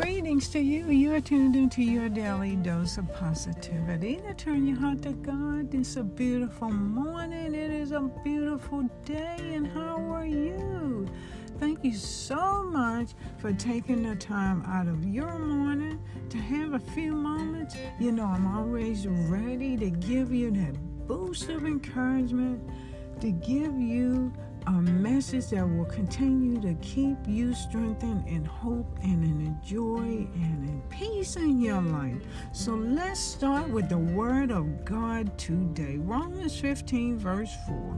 Greetings to you. You are tuned into your daily dose of positivity to turn your heart to God. It's a beautiful morning. It is a beautiful day. And how are you? Thank you so much for taking the time out of your morning to have a few moments. You know, I'm always ready to give you that boost of encouragement, to give you a message that will continue to keep you strengthened in hope and in joy and in peace in your life. So let's start with the Word of God today. Romans 15, verse 4.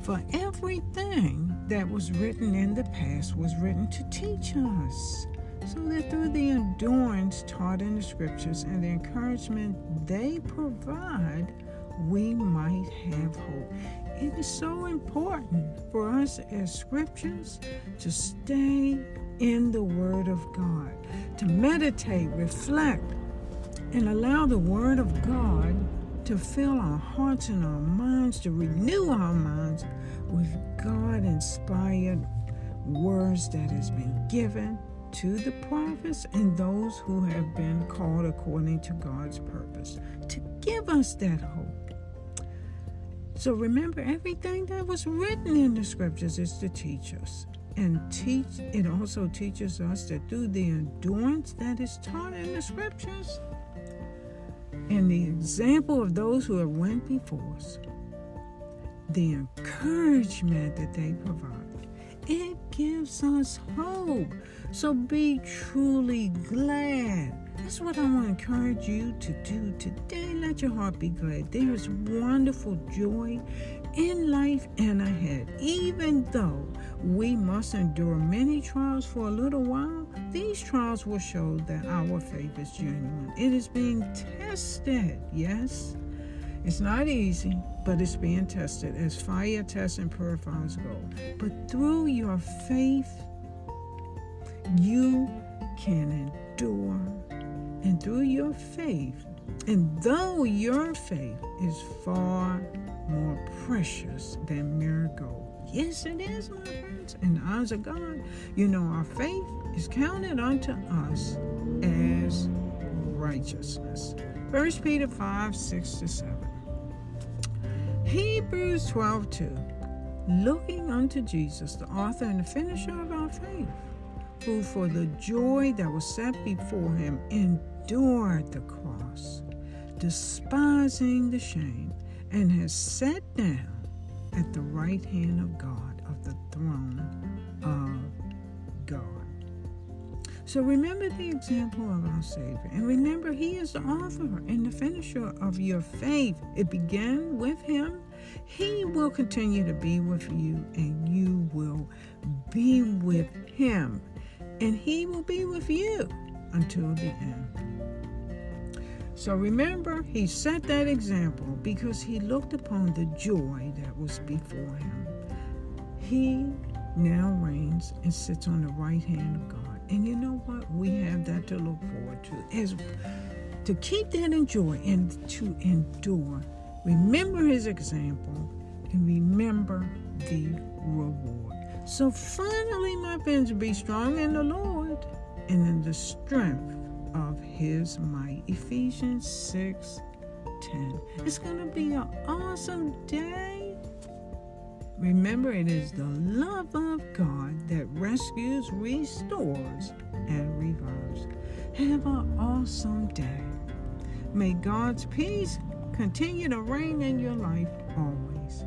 For everything that was written in the past was written to teach us, so that through the endurance taught in the Scriptures and the encouragement they provide, we might have hope. It is so important for us as scriptures to stay in the Word of God, to meditate, reflect, and allow the Word of God to fill our hearts and our minds, to renew our minds with God inspired words that has been given to the prophets and those who have been called according to God's purpose to give us that hope. So remember, everything that was written in the scriptures is to teach us. And teach it also teaches us that through the endurance that is taught in the scriptures and the example of those who have went before us, the encouragement that they provide, it gives us hope. So be truly glad that's what I want to encourage you to do today. Let your heart be glad. There is wonderful joy in life and ahead. Even though we must endure many trials for a little while, these trials will show that our faith is genuine. It is being tested, yes. It's not easy, but it's being tested as fire tests and purifies gold. But through your faith, you can endure and through your faith, and though your faith is far more precious than mere gold, yes, it is, my friends, in the eyes of God, you know, our faith is counted unto us as righteousness. 1 Peter 5 6 to 7. Hebrews 12 2. Looking unto Jesus, the author and the finisher of our faith, who for the joy that was set before him endured the cross, despising the shame, and has sat down at the right hand of God, of the throne of God. So remember the example of our Savior, and remember He is the author and the finisher of your faith. It began with Him. He will continue to be with you, and you will be with Him, and He will be with you until the end. So remember, he set that example because he looked upon the joy that was before him. He now reigns and sits on the right hand of God. And you know what? We have that to look forward to. As to keep that in joy and to endure. Remember his example and remember the reward. So finally, my friends, be strong in the Lord and in the strength of his might. Ephesians 6 10. It's going to be an awesome day. Remember, it is the love of God that rescues, restores, and revives. Have an awesome day. May God's peace continue to reign in your life always.